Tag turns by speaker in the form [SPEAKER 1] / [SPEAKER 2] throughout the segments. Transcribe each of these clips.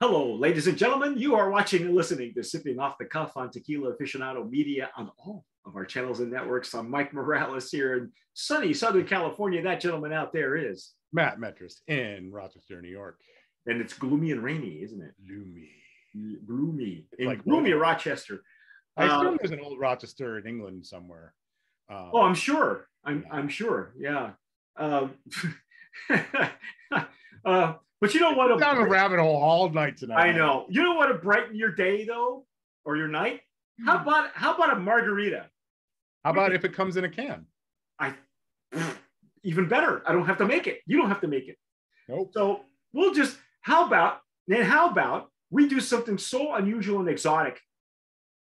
[SPEAKER 1] Hello, ladies and gentlemen. You are watching and listening to Sipping Off the Cuff on Tequila Aficionado Media on all of our channels and networks. I'm Mike Morales here in sunny Southern California. That gentleman out there is
[SPEAKER 2] Matt Metris in Rochester, New York.
[SPEAKER 1] And it's gloomy and rainy, isn't it?
[SPEAKER 2] Gloomy.
[SPEAKER 1] Gloomy. In
[SPEAKER 2] like
[SPEAKER 1] gloomy. Rochester.
[SPEAKER 2] I assume there's an old Rochester in England somewhere. Um,
[SPEAKER 1] Oh, I'm sure. I'm I'm sure. Yeah. Um, uh, but you know what?
[SPEAKER 2] I'm down a rabbit hole all night tonight.
[SPEAKER 1] I know. You know what? To brighten your day though, or your night. How hmm. about how about a margarita?
[SPEAKER 2] How about if it comes in a can?
[SPEAKER 1] I even better. I don't have to make it. You don't have to make it.
[SPEAKER 2] Nope.
[SPEAKER 1] So we'll just how about then how about we do something so unusual and exotic?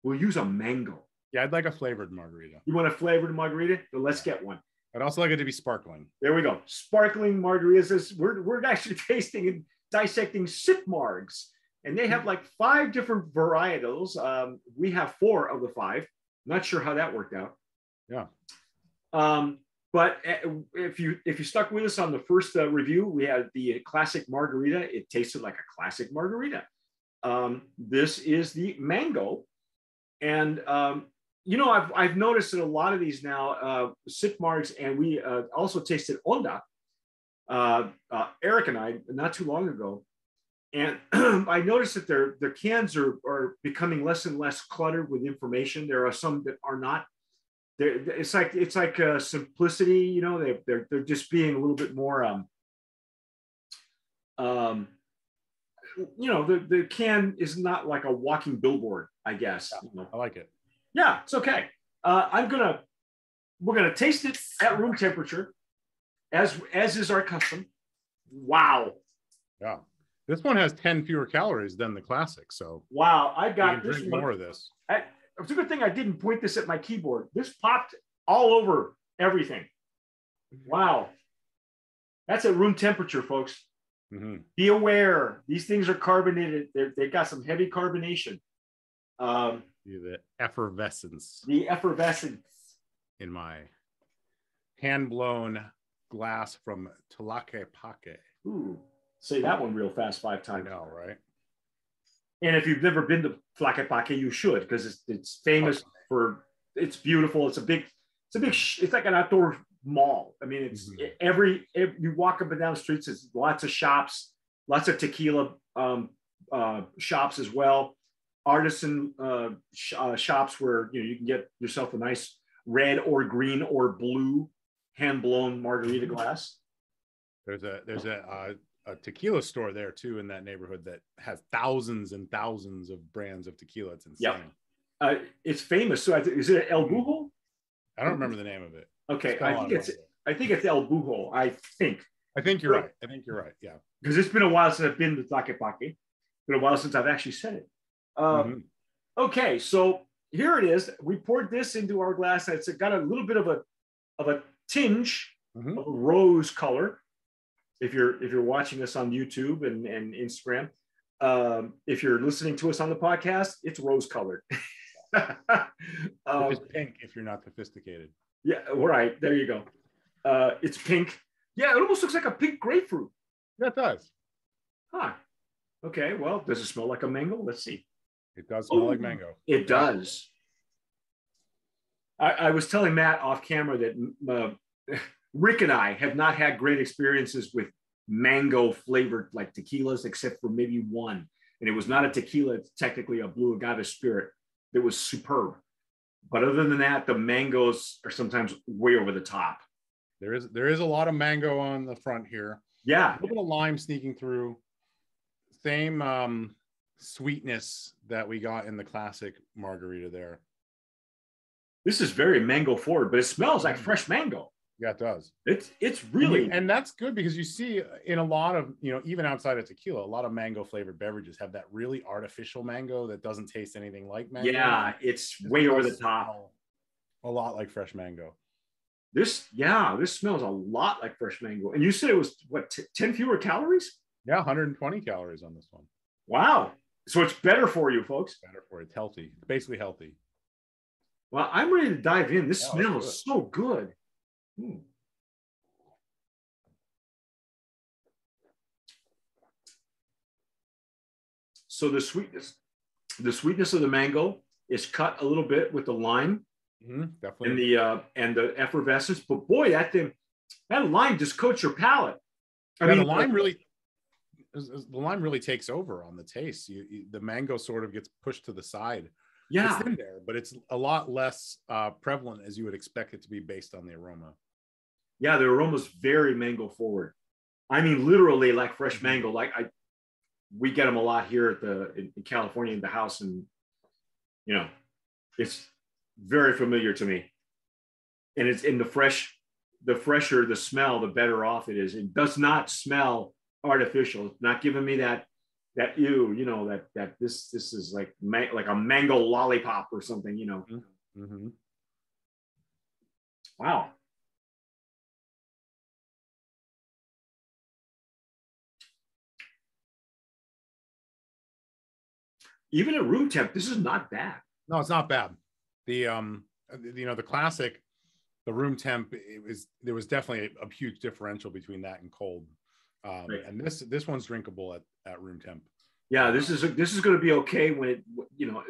[SPEAKER 1] We'll use a mango.
[SPEAKER 2] Yeah, I'd like a flavored margarita.
[SPEAKER 1] You want a flavored margarita? Then let's get one.
[SPEAKER 2] I'd also like it to be sparkling.
[SPEAKER 1] There we go. Sparkling margaritas. We're, we're actually tasting and dissecting SipMargs. And they have like five different varietals. Um, we have four of the five. Not sure how that worked out.
[SPEAKER 2] Yeah.
[SPEAKER 1] Um, but uh, if you if you stuck with us on the first uh, review, we had the classic margarita. It tasted like a classic margarita. Um, this is the mango, and um, you know I've I've noticed that a lot of these now uh, SipMargs, and we uh, also tasted Onda. Uh, uh, Eric and I not too long ago, and I noticed that their their cans are are becoming less and less cluttered with information. There are some that are not they're, it's like it's like uh, simplicity you know they, they're they're just being a little bit more um um you know the the can is not like a walking billboard i guess you know.
[SPEAKER 2] I like it.
[SPEAKER 1] Yeah it's okay uh i'm gonna we're gonna taste it at room temperature as as is our custom wow
[SPEAKER 2] Yeah. This one has 10 fewer calories than the classic. So
[SPEAKER 1] wow i got this
[SPEAKER 2] drink
[SPEAKER 1] one
[SPEAKER 2] more of this.
[SPEAKER 1] I, it's a good thing I didn't point this at my keyboard. This popped all over everything. Wow. That's at room temperature, folks.
[SPEAKER 2] Mhm.
[SPEAKER 1] Be aware. These things are carbonated. They're, they've got some heavy carbonation. Um,
[SPEAKER 2] The effervescence
[SPEAKER 1] the effervescence.
[SPEAKER 2] in my hand blown glass from Tlaquepaque.
[SPEAKER 1] Ooh, say that one real fast five
[SPEAKER 2] I
[SPEAKER 1] times.
[SPEAKER 2] know, right?
[SPEAKER 1] And if you've never been to Tlaquepaque, you should because it's, it's famous for it's beautiful. It's a big, it's a big, sh- it's like an outdoor mall. I mean, it's
[SPEAKER 2] Mhm.
[SPEAKER 1] every, every you walk up and down the streets. It's lots of shops, lots of tequila um, uh, shops as well. Artisan uh, sh- uh, shops where you know you can get yourself a nice red or green or blue hand blown margarita glass.
[SPEAKER 2] There's a there's a uh, a tequila store there too in that neighborhood that has thousands and thousands of brands of tequila. It's insane.
[SPEAKER 1] Yep. Uh, it's famous. So I th- is it El Bujo?
[SPEAKER 2] I don't remember the name of it.
[SPEAKER 1] Okay,
[SPEAKER 2] It's
[SPEAKER 1] I think it's. I think it's El Bujo. I think
[SPEAKER 2] I think you're right. I think you're right. Yeah.
[SPEAKER 1] because it's been a while since I've been to Tlaquepaque. Been a while since I've actually said it. Um,
[SPEAKER 2] Mhm.
[SPEAKER 1] Okay, so here it is. We poured this into our glass. It's got a little bit of a of a tinge
[SPEAKER 2] Mhm.
[SPEAKER 1] of a rose color. If you're if you're watching us on YouTube and, and Instagram, um, if you're listening to us on the podcast, it's rose colored. um,
[SPEAKER 2] It's pink if you're not sophisticated.
[SPEAKER 1] yeah, all right, there you go. Uh, it's pink. Yeah, it almost looks like a pink grapefruit.
[SPEAKER 2] That does.
[SPEAKER 1] Huh. Okay, well, does it smell like a mango? Let's see.
[SPEAKER 2] It does smell like mango.
[SPEAKER 1] It does. I, I was telling Matt off camera that uh, Rick and I have not had great experiences with mango flavored like tequilas, except for maybe one. And it was not a tequila, it's technically a blue agave spirit that was superb. But other than that, the mangoes are sometimes way over the top.
[SPEAKER 2] There is there is a lot of mango on the front here.
[SPEAKER 1] Yeah.
[SPEAKER 2] A little bit of lime sneaking through. Same um, sweetness that we got in the classic margarita there.
[SPEAKER 1] This is very mango forward, but it smells like
[SPEAKER 2] Mm.
[SPEAKER 1] fresh mango.
[SPEAKER 2] Yeah, it does.
[SPEAKER 1] It's it's really
[SPEAKER 2] and that's good because you see in a lot of you know even outside of tequila a lot of mango flavored beverages have that really artificial mango that doesn't taste anything like mango
[SPEAKER 1] yeah, it's
[SPEAKER 2] This
[SPEAKER 1] way over the top.
[SPEAKER 2] a lot like fresh mango
[SPEAKER 1] This, yeah, this smells a lot like fresh mango. And you said it was what, t- 10 fewer calories?
[SPEAKER 2] yeah 120 calories on this one
[SPEAKER 1] Wow. So it's better for you, folks.
[SPEAKER 2] better for you it's healthy it's basically healthy
[SPEAKER 1] Well, I'm ready to dive in. This
[SPEAKER 2] Yeah,
[SPEAKER 1] smells so good. Hmm. so the sweetness, the sweetness of the mango is cut a little bit with the lime
[SPEAKER 2] Mhm,
[SPEAKER 1] and the uh, and the effervescence. But boy, that thing, that lime just coats your palate. I
[SPEAKER 2] Yeah,
[SPEAKER 1] mean,
[SPEAKER 2] the lime really the lime really takes over on the taste. You, you- the mango sort of gets pushed to the side.
[SPEAKER 1] yeah,
[SPEAKER 2] It's in there, but it's a lot less uh, prevalent as you would expect it to be based on the aroma.
[SPEAKER 1] yeah, the aroma's very mango forward. I mean, literally like
[SPEAKER 2] Mm-hmm.
[SPEAKER 1] fresh mango. Like I, we get them a lot here at the in, in California in the house, and you know, it's very familiar to me. And it's in the fresh, the fresher the smell, the better off it is. It does not smell artificial. It's not giving me that that you you know, that that this this is like ma- like a mango lollipop or something, you know.
[SPEAKER 2] Mhm.
[SPEAKER 1] Wow. Even at room temp, this is not bad.
[SPEAKER 2] No, it's not bad. The um, you know, the classic, the room temp, it was there was definitely a, a huge differential between that and cold. Um,
[SPEAKER 1] Right.
[SPEAKER 2] and this this one's drinkable at, at room temp.
[SPEAKER 1] Yeah, this is this is going to be okay when it you know.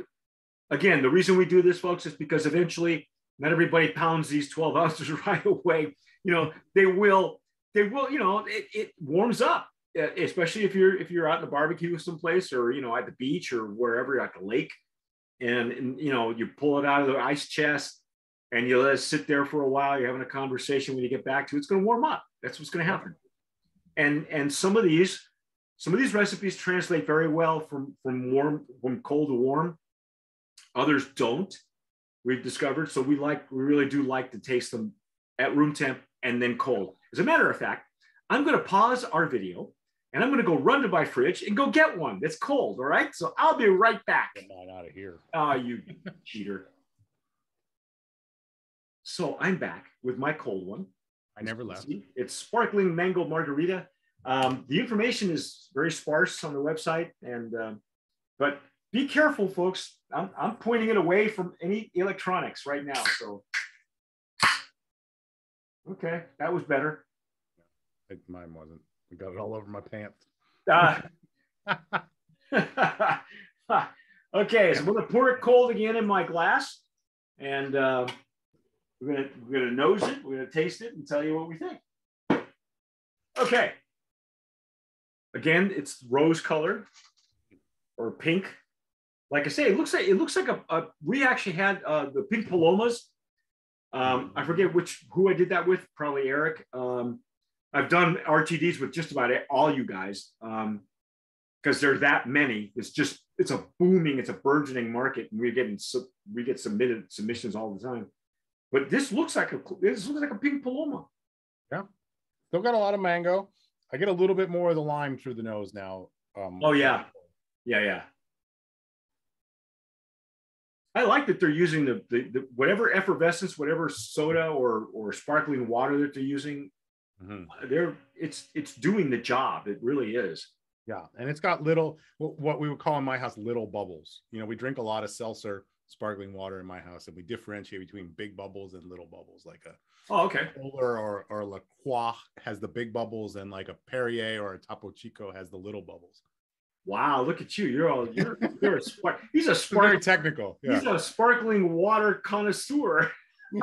[SPEAKER 1] Again, the reason we do this, folks, is because eventually not everybody pounds these 12 ounces right away. You know, they will, they will, you know, it, it warms up, especially if you're if you're out in the barbecue someplace or you know at the beach or wherever at the lake, and, and you know you pull it out of the ice chest and you let it sit there for a while. You're having a conversation when you get back to it, it's going to warm up. That's what's going to happen. And and some of these some of these recipes translate very well from from warm from cold to warm. Others don't we've discovered. So we like we really do like to taste them at room temp and then cold. As a matter of fact i'm going to pause our video and i'm going to go run to my fridge and go get one that's cold all right? So i'll be right back.
[SPEAKER 2] Get mine out of here.
[SPEAKER 1] ah you cheater. So i'm back with my cold one
[SPEAKER 2] I never left.
[SPEAKER 1] it's sparkling mango margarita. Um, the information is very sparse on the website, and um, but be careful, folks. I'm, I'm pointing it away from any electronics right now. So, okay, that was better.
[SPEAKER 2] Mine wasn't. I got it all over my pants.
[SPEAKER 1] Uh, okay, so we're gonna pour it cold again in my glass, and uh, we're gonna we're gonna nose it. We're gonna taste it and tell you what we think. Okay. Again, it's rose colored or pink. Like I say, it looks like it looks like a, a we actually had uh, the pink palomas. Um, I forget which who I did that with. Probably Eric. Um, I've done RTDs with just about all you guys um, because there's that many. It's just it's a booming, it's a burgeoning market, and we're getting su- we get submitted submissions all the time. But this looks like a this looks like a pink paloma.
[SPEAKER 2] Yeah, still got a lot of mango. I get a little bit more of the lime through the nose now. Um,
[SPEAKER 1] Oh, yeah. Yeah, yeah. I like that they're using the, the, the whatever effervescence, whatever soda or or sparkling water that they're using.
[SPEAKER 2] Mhm.
[SPEAKER 1] They're it's it's doing the job. It really is.
[SPEAKER 2] Yeah, and it's got little what we would call in my house little bubbles. You know, we drink a lot of seltzer, sparkling water in my house, and we differentiate between big bubbles and little bubbles. Like a
[SPEAKER 1] Oh, okay.
[SPEAKER 2] Polar or or La Croix has the big bubbles, and like a Perrier or a Topo Chico has the little bubbles.
[SPEAKER 1] Wow, look at you. You're all you're you're a spark. He's a
[SPEAKER 2] It's very
[SPEAKER 1] spark.
[SPEAKER 2] technical. Yeah.
[SPEAKER 1] He's a sparkling water connoisseur.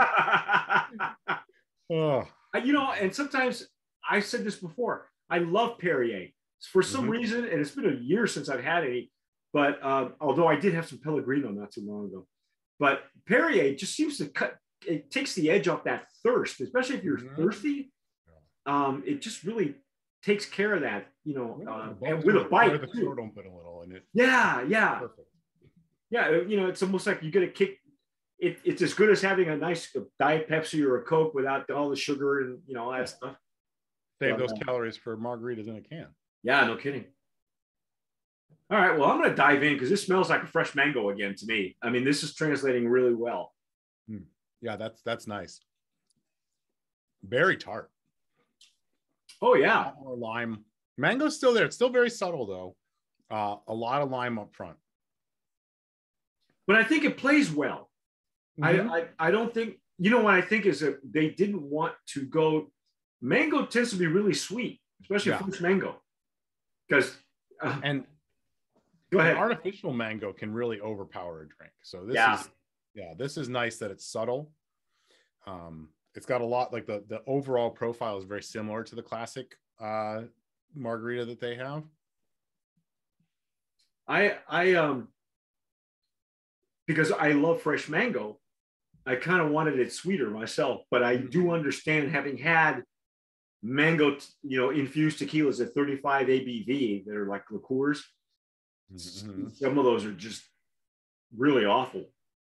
[SPEAKER 2] Oh,
[SPEAKER 1] you know, and sometimes I said this before. I love Perrier for some
[SPEAKER 2] Mhm.
[SPEAKER 1] reason, and it's been a year since I've had any. But um, although I did have some Pellegrino not too long ago, but Perrier just seems to cut. It takes the edge off that thirst, especially if you're
[SPEAKER 2] Mhm.
[SPEAKER 1] thirsty. Um, it just really takes care of that, you know,
[SPEAKER 2] Yeah,
[SPEAKER 1] uh, and with a bite.
[SPEAKER 2] the
[SPEAKER 1] too.
[SPEAKER 2] a little, and it
[SPEAKER 1] Yeah, yeah,
[SPEAKER 2] perfect.
[SPEAKER 1] yeah. You know, it's almost like you get a kick. It, it's as good as having a nice diet Pepsi or a Coke without all the sugar and you know all that stuff.
[SPEAKER 2] Save
[SPEAKER 1] Yeah,
[SPEAKER 2] those
[SPEAKER 1] no.
[SPEAKER 2] calories for margaritas in a can.
[SPEAKER 1] Yeah, no kidding. All right, well, I'm going to dive in because this smells like a fresh mango again to me. I mean, this is translating really well.
[SPEAKER 2] Yeah, that's that's nice. Very tart.
[SPEAKER 1] Oh yeah,
[SPEAKER 2] more lime. Mango's still there. It's still very subtle though. Uh, a lot of lime up front.
[SPEAKER 1] but I think it plays well.
[SPEAKER 2] Mhm.
[SPEAKER 1] I, I I don't think you know what I think is that they didn't want to go. Mango tends to be really sweet, especially
[SPEAKER 2] Yeah.
[SPEAKER 1] fresh mango, because uh,
[SPEAKER 2] and
[SPEAKER 1] Go ahead.
[SPEAKER 2] An artificial mango can really overpower a drink. So this
[SPEAKER 1] Yeah.
[SPEAKER 2] is yeah, this is nice that it's subtle. Um, it's got a lot like the the overall profile is very similar to the classic uh margarita that they have.
[SPEAKER 1] I I um because I love fresh mango, I kind of wanted it sweeter myself, but I do understand having had mango, you know, infused tequilas at 35 ABV that are like liqueurs.
[SPEAKER 2] Mhm.
[SPEAKER 1] Some of those are just really awful.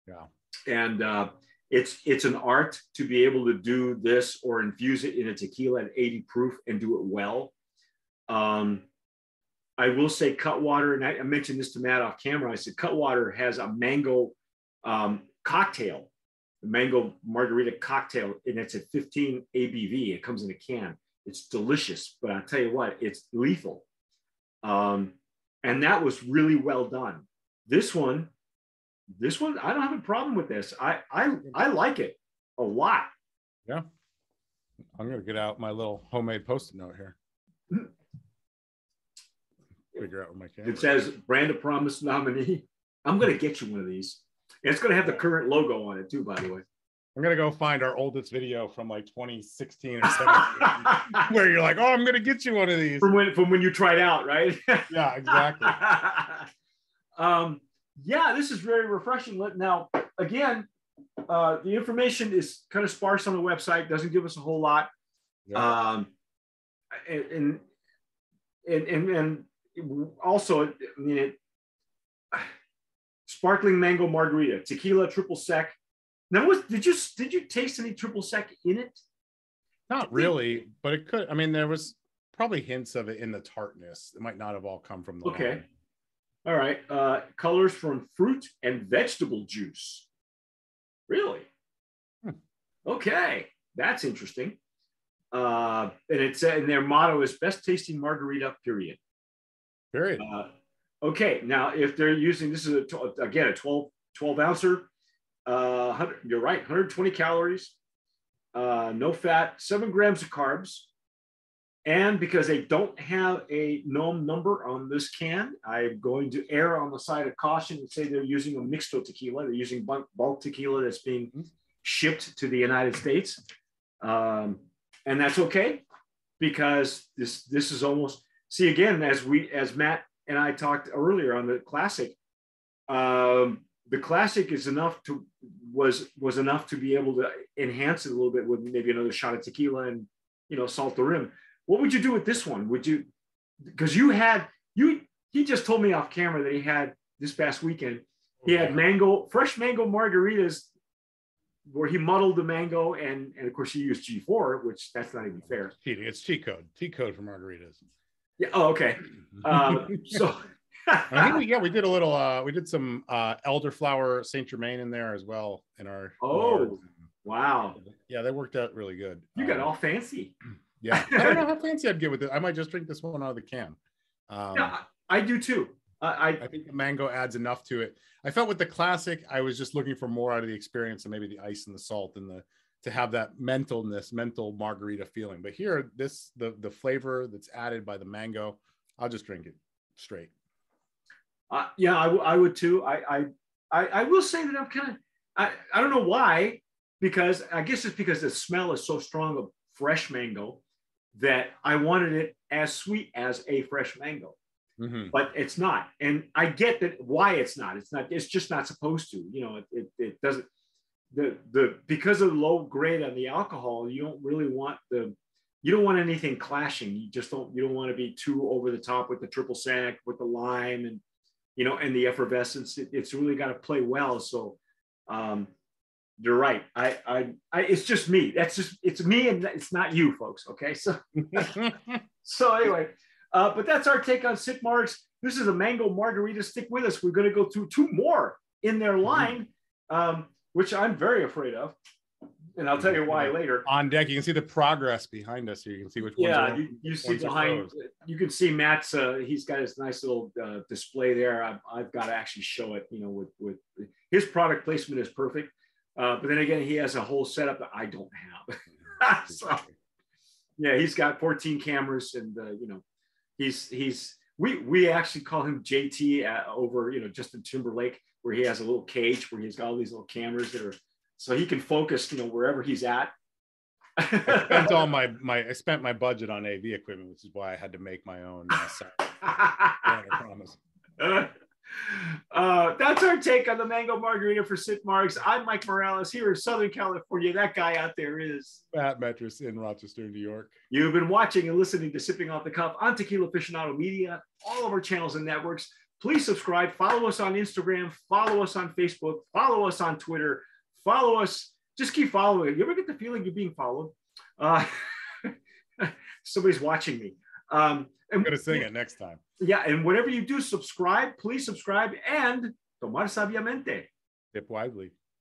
[SPEAKER 2] Yeah.
[SPEAKER 1] And uh, it's it's an art to be able to do this or infuse it in a tequila at 80 proof and do it well. Um, I will say Cutwater, and I, I mentioned this to Matt off camera. I said Cutwater has a mango um, cocktail, a mango margarita cocktail, and it's at 15 ABV. It comes in a can. It's delicious, but I'll tell you what, it's lethal. Um, and that was really well done. This one, this one, I don't have a problem with this. I I I like it a lot. Yeah.
[SPEAKER 2] I'm gonna get out my little homemade post-it note here. Figure out what my camera.
[SPEAKER 1] It says brand of promise nominee. I'm gonna get you one of these. And it's gonna have the current logo on it too, by the way.
[SPEAKER 2] I'm gonna go find our oldest video from like 2016 or 17, where you're like, "Oh, I'm gonna get you one of these."
[SPEAKER 1] from when from when you tried out, right?
[SPEAKER 2] Yeah, exactly.
[SPEAKER 1] um, yeah, this is very refreshing. Now, again, uh, the information is kind of sparse on the website. Doesn't give us a whole lot.
[SPEAKER 2] Yeah.
[SPEAKER 1] Um, and, and and and also, I mean, it, sparkling mango margarita, tequila triple sec. Now, was did you did you taste any triple sec in it?
[SPEAKER 2] Not really, but it could. I mean, there was probably hints of it in the tartness. It might not have all come from the
[SPEAKER 1] Okay. All right. Uh, colors from fruit and vegetable juice. Really?
[SPEAKER 2] Hmm.
[SPEAKER 1] Okay, that's interesting. Uh, and it's and their motto is best tasting margarita. Period.
[SPEAKER 2] Period.
[SPEAKER 1] Uh, okay, now if they're using this is a again a 12 12 ouncer, uh, 100, you're right, 120 calories, uh, no fat, seven grams of carbs. And because they don't have a known number on this can, I'm going to err on the side of caution and say they're using a mixto tequila. They're using bulk, bulk tequila that's being shipped to the United States, um, and that's okay because this this is almost see again as we as Matt and I talked earlier on the classic. Um, the classic is enough to was was enough to be able to enhance it a little bit with maybe another shot of tequila and you know salt the rim. What would you do with this one? Would you because you had you he just told me off camera that he had this past weekend he had mango fresh mango margaritas where he muddled the mango and and of course he used G4 which that's not even fair.
[SPEAKER 2] cheating. It's cheat code. T code for margaritas.
[SPEAKER 1] Yeah. Oh, okay. Uh, so
[SPEAKER 2] I think we, yeah, we did a little. uh We did some uh elderflower Saint Germain in there as well in our.
[SPEAKER 1] Oh. wow,
[SPEAKER 2] yeah, they worked out really good.
[SPEAKER 1] you got
[SPEAKER 2] Um,
[SPEAKER 1] all fancy.
[SPEAKER 2] Yeah, I don't know how fancy I'd get with it. I might just drink this one out of the can. Um,
[SPEAKER 1] Yeah, I I do too. I, I
[SPEAKER 2] I think the mango adds enough to it. I felt with the classic, I was just looking for more out of the experience and maybe the ice and the salt and the to have that mentalness, mental margarita feeling. But here, this the the flavor that's added by the mango, I'll just drink it straight.
[SPEAKER 1] Uh, yeah, I, would too. I, I, I, I will say that I'm kind of, I, I don't know why, because I guess it's because the smell is so strong of fresh mango that I wanted it as sweet as a fresh mango,
[SPEAKER 2] Mhm.
[SPEAKER 1] but it's not. And I get that why it's not. It's not. It's just not supposed to. You know, it, it, it doesn't. The the because of the low grade on the alcohol, you don't really want the. You don't want anything clashing. You just don't. You don't want to be too over the top with the triple sec, with the lime, and you know, and the effervescence. It, it's really got to play well. So, um, you're right. I, I, I, it's just me. That's just it's me, and it's not you, folks. Okay, so so anyway, uh, but that's our take on SipMargs. This is a mango margarita. Stick with us. We're going to go through two more in their line, um, which I'm very afraid of, and I'll tell you why later.
[SPEAKER 2] On deck, you can see the progress behind us here. You can see which ones
[SPEAKER 1] Yeah,
[SPEAKER 2] are
[SPEAKER 1] you, you see behind. You can see Matt's. Uh, he's got his nice little uh, display there. I've, I've got to actually show it. You know, with with his product placement is perfect, uh, but then again, he has a whole setup that I don't have. so yeah, he's got 14 cameras, and uh, you know, he's he's we we actually call him JT at, over you know Justin Timberlake, where he has a little cage where he's got all these little cameras that are so he can focus you know wherever he's at.
[SPEAKER 2] I spent all my my I spent my budget on AV equipment, which is why I had to make my own. Uh, sound. I promise.
[SPEAKER 1] Uh, that's our take on the mango margarita for SipMargs. I'm Mike Morales here in Southern California. That guy out there is
[SPEAKER 2] Matt Metris in Rochester, New York.
[SPEAKER 1] You've been watching and listening to Sipping Off the Cuff on Tequila Aficionado Media, all of our channels and networks. Please subscribe, follow us on Instagram, follow us on Facebook, follow us on Twitter, follow us. Just keep following. You ever get the feeling you're being followed? Uh, somebody's watching me. Um,
[SPEAKER 2] I'm going to sing it next time.
[SPEAKER 1] Yeah, and whatever you do, subscribe. Please subscribe and tomar sabiamente.
[SPEAKER 2] Tip widely.